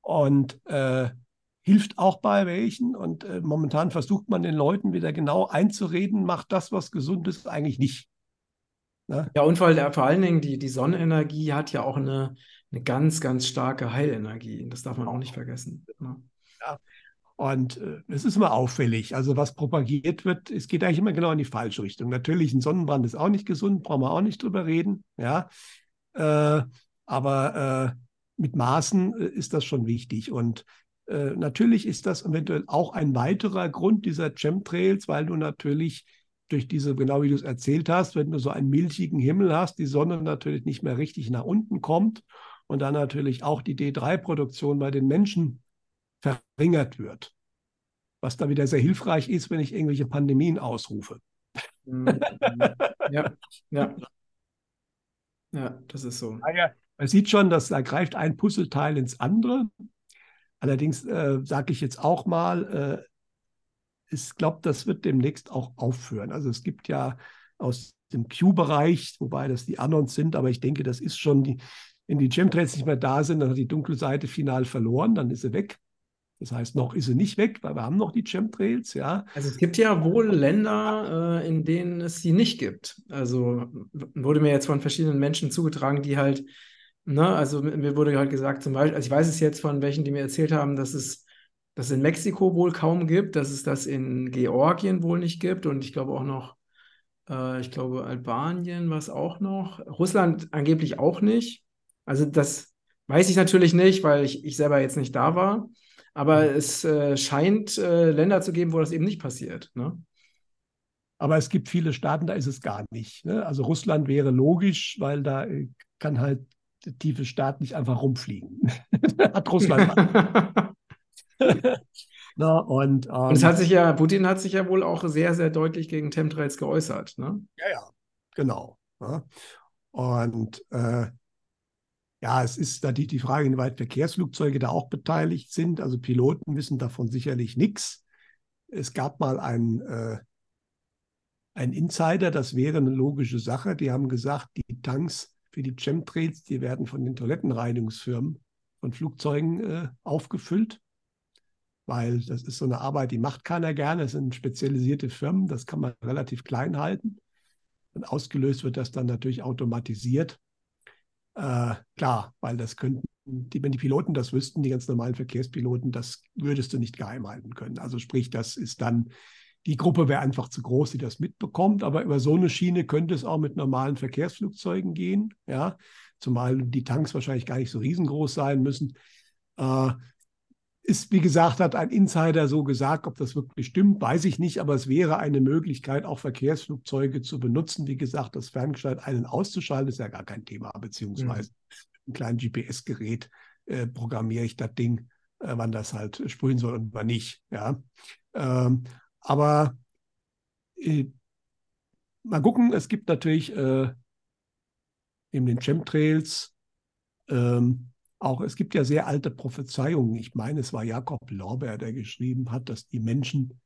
Und äh, hilft auch bei welchen. Und äh, momentan versucht man den Leuten wieder genau einzureden, macht das, was gesund ist, eigentlich nicht. Ne? Ja, und weil vor allen Dingen die, die Sonnenenergie hat ja auch eine, eine ganz, ganz starke Heilenergie. Das darf man auch nicht vergessen. Ne? Ja. Und äh, es ist immer auffällig. Also was propagiert wird, es geht eigentlich immer genau in die falsche Richtung. Natürlich, ein Sonnenbrand ist auch nicht gesund, brauchen wir auch nicht drüber reden. Ja, äh, aber äh, mit Maßen äh, ist das schon wichtig. Und äh, natürlich ist das eventuell auch ein weiterer Grund dieser Chemtrails, weil du natürlich durch diese, genau wie du es erzählt hast, wenn du so einen milchigen Himmel hast, die Sonne natürlich nicht mehr richtig nach unten kommt und dann natürlich auch die D3-Produktion bei den Menschen verringert wird. Was da wieder sehr hilfreich ist, wenn ich irgendwelche Pandemien ausrufe. Mhm. ja, ja. Ja, das ist so. Man sieht schon, dass da greift ein Puzzleteil ins andere. Allerdings äh, sage ich jetzt auch mal, äh, ich glaube, das wird demnächst auch aufhören. Also es gibt ja aus dem Q-Bereich, wobei das die Anons sind, aber ich denke, das ist schon die, wenn die Chemtrails nicht mehr da sind, dann hat die dunkle Seite final verloren, dann ist sie weg. Das heißt, noch ist sie nicht weg, weil wir haben noch die Chemtrails, ja. Also es gibt ja wohl Länder, äh, in denen es sie nicht gibt. Also wurde mir jetzt von verschiedenen Menschen zugetragen, die halt Ne? Also mir wurde halt gesagt, zum Beispiel, also ich weiß es jetzt von welchen, die mir erzählt haben, dass es das in Mexiko wohl kaum gibt, dass es das in Georgien wohl nicht gibt und ich glaube auch noch, äh, ich glaube Albanien was auch noch, Russland angeblich auch nicht. Also das weiß ich natürlich nicht, weil ich, ich selber jetzt nicht da war, aber mhm. es äh, scheint äh, Länder zu geben, wo das eben nicht passiert. Ne? Aber es gibt viele Staaten, da ist es gar nicht. Ne? Also Russland wäre logisch, weil da äh, kann halt tiefe Staat nicht einfach rumfliegen. hat Russland. Na, und, ähm, und es hat sich ja, Putin hat sich ja wohl auch sehr, sehr deutlich gegen Chemtrails geäußert. Ne? Ja, ja. Genau. Ja. Und äh, ja, es ist natürlich die Frage, inwieweit Verkehrsflugzeuge da auch beteiligt sind. Also Piloten wissen davon sicherlich nichts. Es gab mal einen, äh, einen Insider, das wäre eine logische Sache. Die haben gesagt, die Tanks für die Chemtrails, die werden von den Toilettenreinigungsfirmen von Flugzeugen äh, aufgefüllt, weil das ist so eine Arbeit, die macht keiner gerne. Das sind spezialisierte Firmen, das kann man relativ klein halten. Und ausgelöst wird das dann natürlich automatisiert. Äh, klar, weil das könnten, die, wenn die Piloten das wüssten, die ganz normalen Verkehrspiloten, das würdest du nicht geheim halten können. Also sprich, das ist dann, die Gruppe wäre einfach zu groß, die das mitbekommt. Aber über so eine Schiene könnte es auch mit normalen Verkehrsflugzeugen gehen. Ja, zumal die Tanks wahrscheinlich gar nicht so riesengroß sein müssen. Äh, ist, wie gesagt, hat ein Insider so gesagt, ob das wirklich stimmt, weiß ich nicht, aber es wäre eine Möglichkeit, auch Verkehrsflugzeuge zu benutzen. Wie gesagt, das Ferngesteuert einen auszuschalten, ist ja gar kein Thema, beziehungsweise mhm. ein kleines GPS-Gerät äh, programmiere ich das Ding, äh, wann das halt sprühen soll und wann nicht. Ja. Ähm, aber äh, mal gucken, es gibt natürlich äh, in den Chemtrails ähm, auch, es gibt ja sehr alte Prophezeiungen. Ich meine, es war Jakob Lorber, der geschrieben hat, dass die Menschen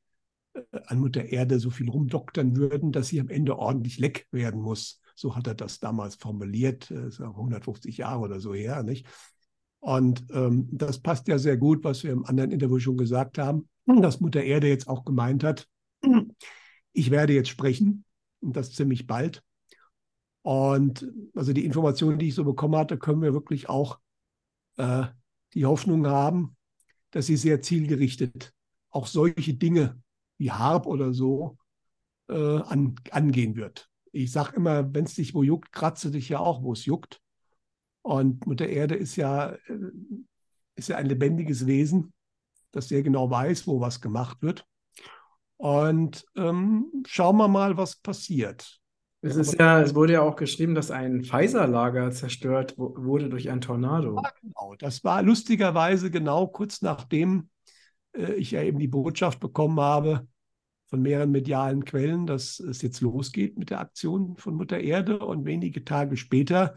äh, an Mutter Erde so viel rumdoktern würden, dass sie am Ende ordentlich leck werden muss. So hat er das damals formuliert, das ist 150 Jahre oder so her, nicht? Und ähm, das passt ja sehr gut, was wir im anderen Interview schon gesagt haben, dass Mutter Erde jetzt auch gemeint hat, ich werde jetzt sprechen und das ziemlich bald. Und also die Informationen, die ich so bekommen hatte, können wir wirklich auch äh, die Hoffnung haben, dass sie sehr zielgerichtet auch solche Dinge wie Harp oder so äh, an, angehen wird. Ich sage immer, wenn es dich wo juckt, kratze dich ja auch, wo es juckt. Und Mutter Erde ist ja, äh, ist ja ein lebendiges Wesen, das sehr genau weiß, wo was gemacht wird. Und ähm, schauen wir mal, was passiert. Es ist ja, es wurde ja auch geschrieben, dass ein Pfizer-Lager zerstört wurde durch ein Tornado. Ja, genau. Das war lustigerweise genau kurz nachdem äh, ich ja eben die Botschaft bekommen habe von mehreren medialen Quellen, dass es jetzt losgeht mit der Aktion von Mutter Erde. Und wenige Tage später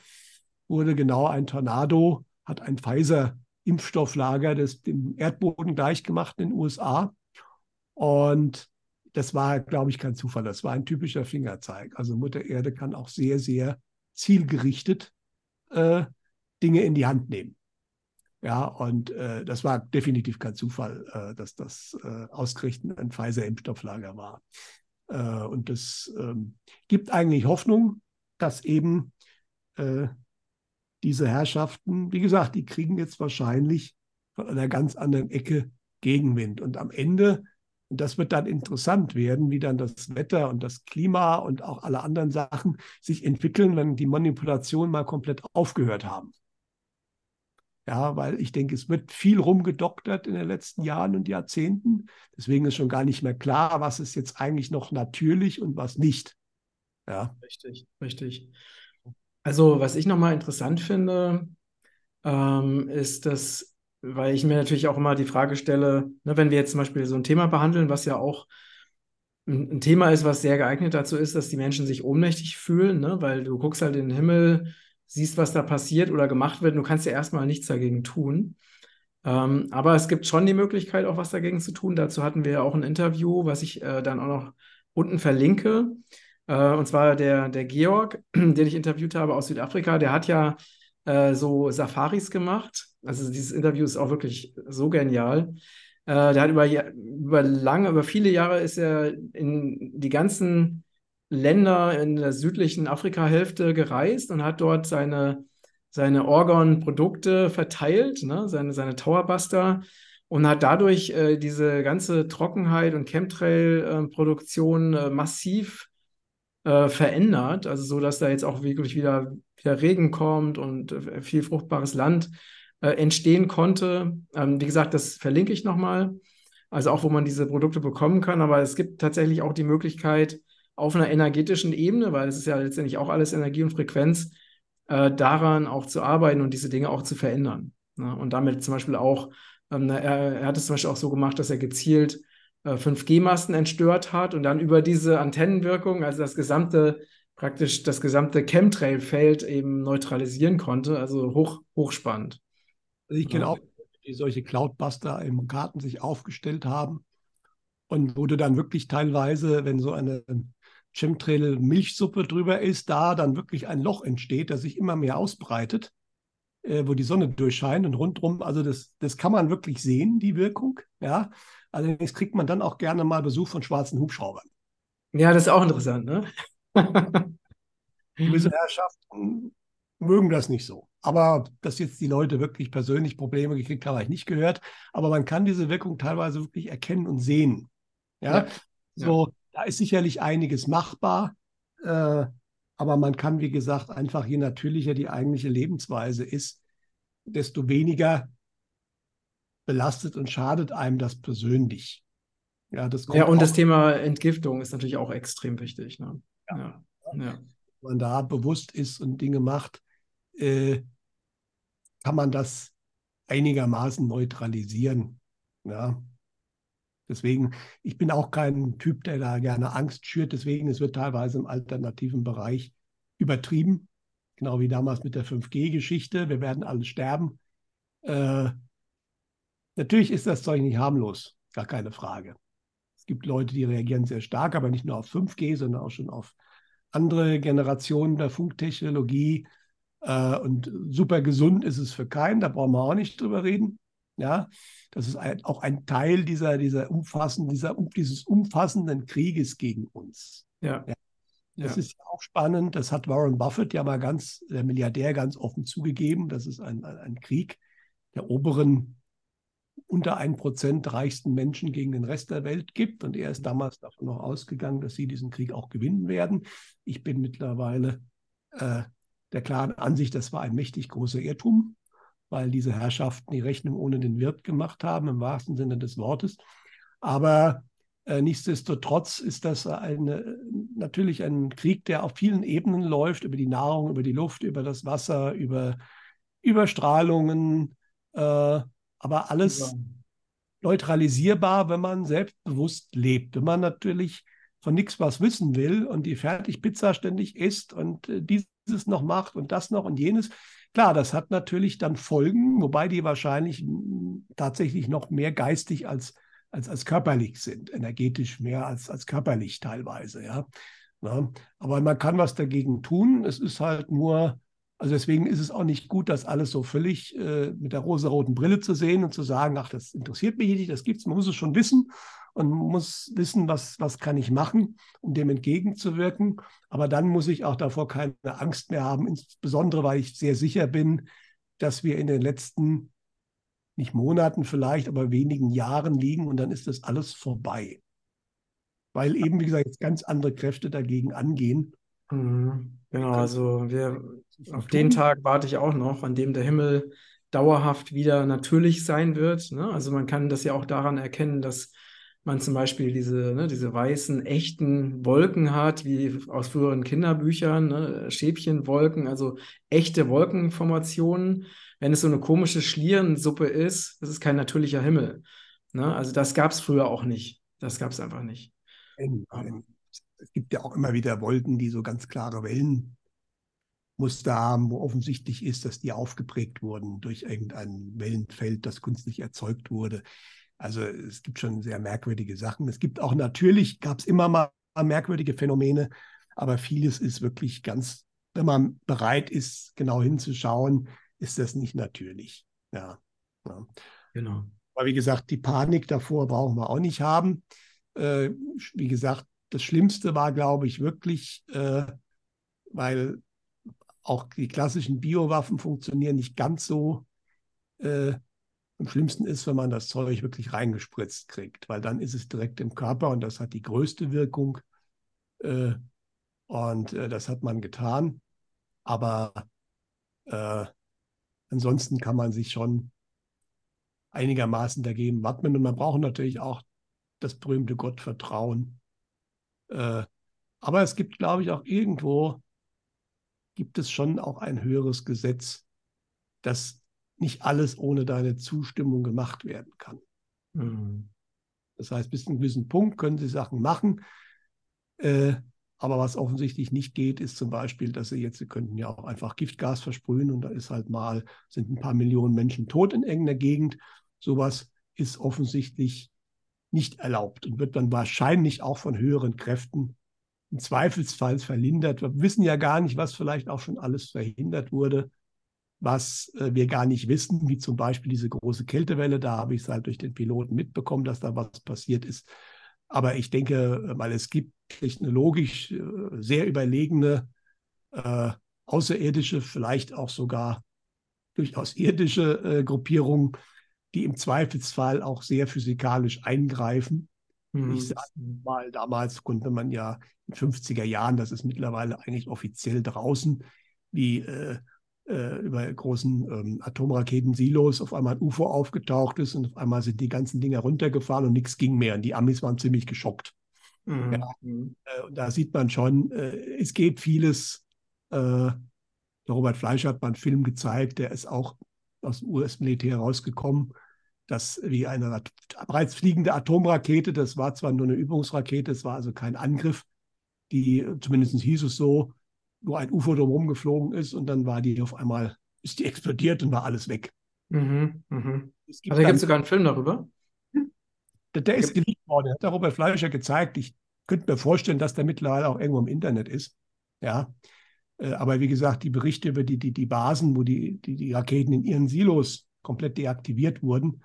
wurde genau ein Tornado, hat ein Pfizer-Impfstofflager dem Erdboden gleichgemacht in den USA. Und das war, glaube ich, kein Zufall. Das war ein typischer Fingerzeig. Also Mutter Erde kann auch sehr, sehr zielgerichtet äh, Dinge in die Hand nehmen. Ja, und äh, das war definitiv kein Zufall, äh, dass das äh, ausgerechnet ein Pfizer-Impfstofflager war. Äh, und das ähm, gibt eigentlich Hoffnung, dass eben äh, diese Herrschaften, wie gesagt, die kriegen jetzt wahrscheinlich von einer ganz anderen Ecke Gegenwind. Und am Ende und das wird dann interessant werden, wie dann das Wetter und das Klima und auch alle anderen Sachen sich entwickeln, wenn die Manipulationen mal komplett aufgehört haben. Ja, weil ich denke, es wird viel rumgedoktert in den letzten Jahren und Jahrzehnten. Deswegen ist schon gar nicht mehr klar, was ist jetzt eigentlich noch natürlich und was nicht. Ja. Richtig, richtig. Also, was ich nochmal interessant finde, ähm, ist, dass weil ich mir natürlich auch immer die Frage stelle, ne, wenn wir jetzt zum Beispiel so ein Thema behandeln, was ja auch ein, ein, Thema ist, was sehr geeignet dazu ist, dass die Menschen sich ohnmächtig fühlen, ne, weil du guckst halt in den Himmel, siehst, was da passiert oder gemacht wird, und du kannst ja erstmal nichts dagegen tun. Ähm, aber es gibt schon die Möglichkeit, auch was dagegen zu tun. Dazu hatten wir ja auch ein Interview, was ich äh, dann auch noch unten verlinke. Äh, und zwar der, der Georg, den ich interviewt habe aus Südafrika, der hat ja äh, so Safaris gemacht. Also dieses Interview ist auch wirklich so genial. Äh, der hat über, über lange, über viele Jahre ist er in die ganzen Länder in der südlichen Afrika-Hälfte gereist und hat dort seine, seine Orgon-Produkte verteilt, ne? seine, seine Towerbuster und hat dadurch äh, diese ganze Trockenheit und Chemtrail-Produktion äh, massiv äh, verändert, also so, dass da jetzt auch wirklich wieder, wieder Regen kommt und äh, viel fruchtbares Land äh, entstehen konnte. Ähm, wie gesagt, das verlinke ich nochmal, also auch wo man diese Produkte bekommen kann, aber es gibt tatsächlich auch die Möglichkeit auf einer energetischen Ebene, weil es ist ja letztendlich auch alles Energie und Frequenz, äh, daran auch zu arbeiten und diese Dinge auch zu verändern. Ne? Und damit zum Beispiel auch, ähm, er, er hat es zum Beispiel auch so gemacht, dass er gezielt 5G-Masten äh, entstört hat und dann über diese Antennenwirkung, also das gesamte praktisch das gesamte Chemtrail-Feld eben neutralisieren konnte. Also hoch, hochspannend. Also ich kenne auch, die solche Cloudbuster im Garten sich aufgestellt haben und wo du dann wirklich teilweise, wenn so eine Chemtrail-Milchsuppe drüber ist, da dann wirklich ein Loch entsteht, das sich immer mehr ausbreitet, äh, wo die Sonne durchscheint und rundherum, also das, das kann man wirklich sehen, die Wirkung. Ja, allerdings kriegt man dann auch gerne mal Besuch von schwarzen Hubschraubern. Ja, das ist auch interessant, ne? Gewisse Herrschaften mögen das nicht so. Aber dass jetzt die Leute wirklich persönlich Probleme gekriegt haben, habe ich nicht gehört. Aber man kann diese Wirkung teilweise wirklich erkennen und sehen. Ja, ja. so, da ist sicherlich einiges machbar. Äh, aber man kann, wie gesagt, einfach je natürlicher die eigentliche Lebensweise ist, desto weniger belastet und schadet einem das persönlich. Ja, das ja und das Thema Entgiftung ist natürlich auch extrem wichtig. Ne? Ja. ja. ja. Wenn man da bewusst ist und Dinge macht, äh, kann man das einigermaßen neutralisieren. Ja. Deswegen, ich bin auch kein Typ, der da gerne Angst schürt. Deswegen, es wird teilweise im alternativen Bereich übertrieben. Genau wie damals mit der 5G-Geschichte. Wir werden alle sterben. Äh, natürlich ist das Zeug nicht harmlos, gar keine Frage. Es gibt Leute, die reagieren sehr stark, aber nicht nur auf 5G, sondern auch schon auf andere Generationen der Funktechnologie. Äh, und super gesund ist es für keinen, da brauchen wir auch nicht drüber reden. Ja, das ist ein, auch ein Teil dieser, dieser umfassenden, dieser, dieses umfassenden Krieges gegen uns. Ja. ja. Das ja. ist auch spannend. Das hat Warren Buffett ja mal ganz, der Milliardär, ganz offen zugegeben. Das ist ein, ein, ein Krieg der oberen unter ein Prozent reichsten Menschen gegen den Rest der Welt gibt. Und er ist damals davon noch ausgegangen, dass sie diesen Krieg auch gewinnen werden. Ich bin mittlerweile äh, der klaren Ansicht, das war ein mächtig großer Irrtum weil diese Herrschaften die Rechnung ohne den Wirt gemacht haben, im wahrsten Sinne des Wortes. Aber äh, nichtsdestotrotz ist das eine, natürlich ein Krieg, der auf vielen Ebenen läuft, über die Nahrung, über die Luft, über das Wasser, über Überstrahlungen, äh, aber alles ja. neutralisierbar, wenn man selbstbewusst lebt. Wenn man natürlich von nichts was wissen will und die Fertigpizza ständig isst und äh, dieses noch macht und das noch und jenes, Klar, das hat natürlich dann Folgen, wobei die wahrscheinlich hm, tatsächlich noch mehr geistig als, als, als körperlich sind, energetisch mehr als, als körperlich teilweise, ja. ja. Aber man kann was dagegen tun. Es ist halt nur, also deswegen ist es auch nicht gut, das alles so völlig äh, mit der rosaroten Brille zu sehen und zu sagen, ach, das interessiert mich nicht, das gibt's, man muss es schon wissen und muss wissen, was, was kann ich machen, um dem entgegenzuwirken. Aber dann muss ich auch davor keine Angst mehr haben, insbesondere weil ich sehr sicher bin, dass wir in den letzten, nicht Monaten vielleicht, aber wenigen Jahren liegen und dann ist das alles vorbei. Weil eben, wie gesagt, jetzt ganz andere Kräfte dagegen angehen. Mhm. Genau, also wir, auf den Tag warte ich auch noch, an dem der Himmel dauerhaft wieder natürlich sein wird. Ne? Also man kann das ja auch daran erkennen, dass man zum Beispiel diese, ne, diese weißen, echten Wolken hat, wie aus früheren Kinderbüchern, ne, Schäbchenwolken, also echte Wolkenformationen. Wenn es so eine komische Schlierensuppe ist, das ist kein natürlicher Himmel. Ne? Also das gab es früher auch nicht. Das gab es einfach nicht. Es gibt ja auch immer wieder Wolken, die so ganz klare Wellenmuster haben, wo offensichtlich ist, dass die aufgeprägt wurden durch irgendein Wellenfeld, das künstlich erzeugt wurde. Also es gibt schon sehr merkwürdige Sachen. Es gibt auch natürlich, gab es immer mal merkwürdige Phänomene, aber vieles ist wirklich ganz, wenn man bereit ist, genau hinzuschauen, ist das nicht natürlich. Ja. ja. Genau. Aber wie gesagt, die Panik davor brauchen wir auch nicht haben. Äh, wie gesagt, das Schlimmste war, glaube ich, wirklich, äh, weil auch die klassischen Biowaffen funktionieren nicht ganz so äh, am schlimmsten ist, wenn man das Zeug wirklich reingespritzt kriegt, weil dann ist es direkt im Körper und das hat die größte Wirkung. Äh, und äh, das hat man getan. Aber äh, ansonsten kann man sich schon einigermaßen dagegen wappnen. Und man braucht natürlich auch das berühmte Gottvertrauen. Äh, aber es gibt, glaube ich, auch irgendwo, gibt es schon auch ein höheres Gesetz, das nicht alles ohne deine Zustimmung gemacht werden kann. Mhm. Das heißt, bis zu einem gewissen Punkt können sie Sachen machen, äh, Aber was offensichtlich nicht geht, ist zum Beispiel, dass sie jetzt, sie könnten ja auch einfach Giftgas versprühen und da ist halt mal, sind ein paar Millionen Menschen tot in irgendeiner Gegend. Sowas ist offensichtlich nicht erlaubt und wird dann wahrscheinlich auch von höheren Kräften im Zweifelsfall verhindert. Wir wissen ja gar nicht, was vielleicht auch schon alles verhindert wurde, was äh, wir gar nicht wissen, wie zum Beispiel diese große Kältewelle. Da habe ich es halt durch den Piloten mitbekommen, dass da was passiert ist. Aber ich denke, äh, weil es gibt technologisch äh, sehr überlegene äh, außerirdische, vielleicht auch sogar durchaus irdische äh, Gruppierungen, die im Zweifelsfall auch sehr physikalisch eingreifen. Mhm. Ich sage mal, damals konnte man ja in 50er Jahren, das ist mittlerweile eigentlich offiziell draußen, wie äh, äh, über großen ähm, Atomraketen-Silos auf einmal ein UFO aufgetaucht ist und auf einmal sind die ganzen Dinger runtergefahren und nichts ging mehr. Und die Amis waren ziemlich geschockt. Mhm. Ja. Äh, und da sieht man schon, äh, es geht vieles. Äh, der Robert Fleischer hat mal einen Film gezeigt, der ist auch aus dem US-Militär rausgekommen, dass wie eine bereits fliegende Atomrakete, das war zwar nur eine Übungsrakete, es war also kein Angriff, die, zumindest hieß es so, nur ein UFO drumherum geflogen ist und dann war die auf einmal, ist die explodiert und war alles weg. Mhm, mhm. Also da gibt es sogar einen Film darüber. Der, der ist geleakt worden, hat der Robert Fleischer gezeigt. Ich könnte mir vorstellen, dass der mittlerweile auch irgendwo im Internet ist. Ja. Äh, aber wie gesagt, die Berichte über die, die, die Basen, wo die, die, die Raketen in ihren Silos komplett deaktiviert wurden,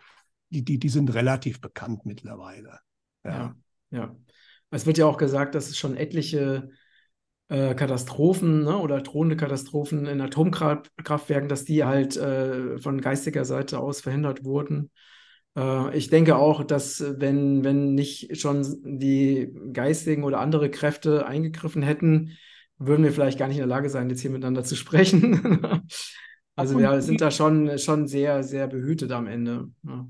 die, die, die sind relativ bekannt mittlerweile. Ja. ja, ja. Es wird ja auch gesagt, dass es schon etliche äh, Katastrophen ne, oder drohende Katastrophen in Atomkraftwerken, dass die halt äh, von geistiger Seite aus verhindert wurden. Äh, ich denke auch, dass wenn, wenn nicht schon die geistigen oder andere Kräfte eingegriffen hätten, würden wir vielleicht gar nicht in der Lage sein, jetzt hier miteinander zu sprechen. also wir sind da schon, schon sehr, sehr behütet am Ende. Ja.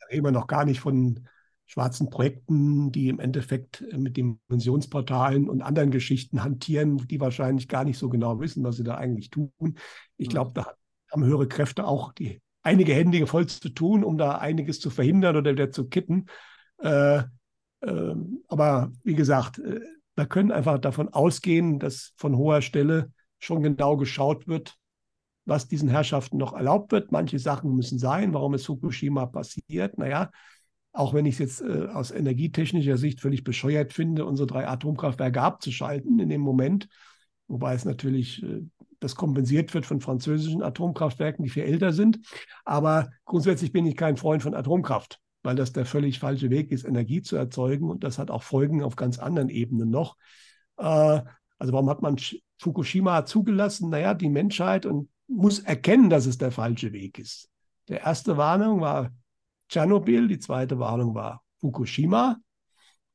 Da reden wir noch gar nicht von schwarzen Projekten, die im Endeffekt mit Dimensionsportalen und anderen Geschichten hantieren, die wahrscheinlich gar nicht so genau wissen, was sie da eigentlich tun. Ich glaube, da haben höhere Kräfte auch die einige Hände voll zu tun, um da einiges zu verhindern oder wieder zu kitten. Äh, äh, aber wie gesagt, äh, wir können einfach davon ausgehen, dass von hoher Stelle schon genau geschaut wird, was diesen Herrschaften noch erlaubt wird. Manche Sachen müssen sein. Warum ist Fukushima passiert? Naja, auch wenn ich es jetzt äh, aus energietechnischer Sicht völlig bescheuert finde, unsere drei Atomkraftwerke abzuschalten in dem Moment, wobei es natürlich äh, das kompensiert wird von französischen Atomkraftwerken, die viel älter sind. Aber grundsätzlich bin ich kein Freund von Atomkraft, weil das der völlig falsche Weg ist, Energie zu erzeugen und das hat auch Folgen auf ganz anderen Ebenen noch. Äh, also warum hat man Fukushima zugelassen? Naja, die Menschheit und muss erkennen, dass es der falsche Weg ist. Der erste Warnung war Tschernobyl, die zweite Warnung war Fukushima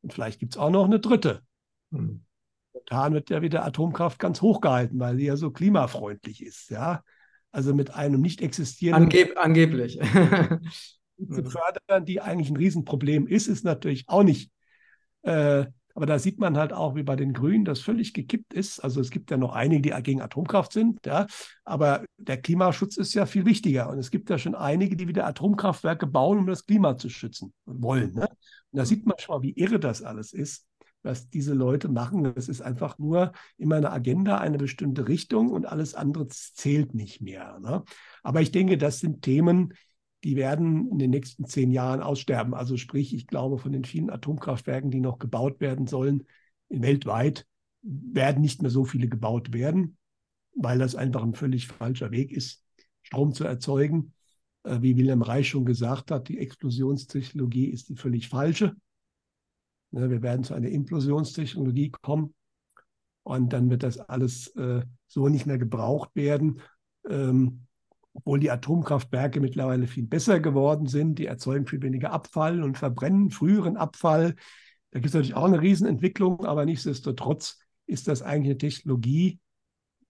und vielleicht gibt es auch noch eine dritte. Hm. Momentan wird ja wieder Atomkraft ganz hoch gehalten, weil sie ja so klimafreundlich ist. Ja? Also mit einem nicht existierenden. Angeb angeblich. zu fördern, die eigentlich ein Riesenproblem ist, ist natürlich auch nicht äh, aber da sieht man halt auch, wie bei den Grünen das völlig gekippt ist. Also es gibt ja noch einige, die gegen Atomkraft sind, ja, aber der Klimaschutz ist ja viel wichtiger. Und es gibt ja schon einige, die wieder Atomkraftwerke bauen, um das Klima zu schützen wollen. Ne? Und da sieht man schon mal, wie irre das alles ist, was diese Leute machen. Das ist einfach nur immer eine Agenda, eine bestimmte Richtung und alles andere zählt nicht mehr. Ne? Aber ich denke, das sind Themen, die werden in den nächsten zehn Jahren aussterben. Also sprich, ich glaube, von den vielen Atomkraftwerken, die noch gebaut werden sollen, weltweit, werden nicht mehr so viele gebaut werden, weil das einfach ein völlig falscher Weg ist, Strom zu erzeugen. Äh, wie Wilhelm Reich schon gesagt hat, die Explosionstechnologie ist die völlig falsche. Ne, wir werden zu einer Implosionstechnologie kommen und dann wird das alles äh, so nicht mehr gebraucht werden. Ähm, obwohl die Atomkraftwerke mittlerweile viel besser geworden sind. Die erzeugen viel weniger Abfall und verbrennen früheren Abfall. Da gibt es natürlich auch eine Riesenentwicklung, aber nichtsdestotrotz ist das eigentlich eine Technologie,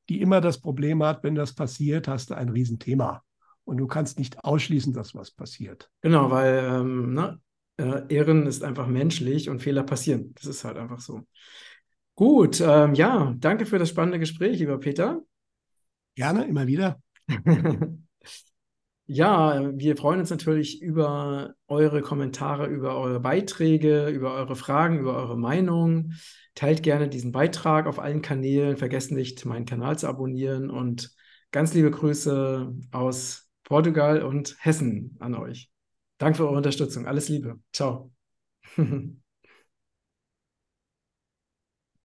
die immer das Problem hat, wenn das passiert, hast du ein Riesenthema. Und du kannst nicht ausschließen, dass was passiert. Genau, weil ähm, ne, äh, Irren ist einfach menschlich und Fehler passieren. Das ist halt einfach so. Gut, ähm, ja, danke für das spannende Gespräch, lieber Peter. Gerne, immer wieder. Ja, wir freuen uns natürlich über eure Kommentare, über eure Beiträge, über eure Fragen, über eure Meinung. Teilt gerne diesen Beitrag auf allen Kanälen. Vergesst nicht, meinen Kanal zu abonnieren und ganz liebe Grüße aus Portugal und Hessen an euch. Danke für eure Unterstützung. Alles Liebe. Ciao.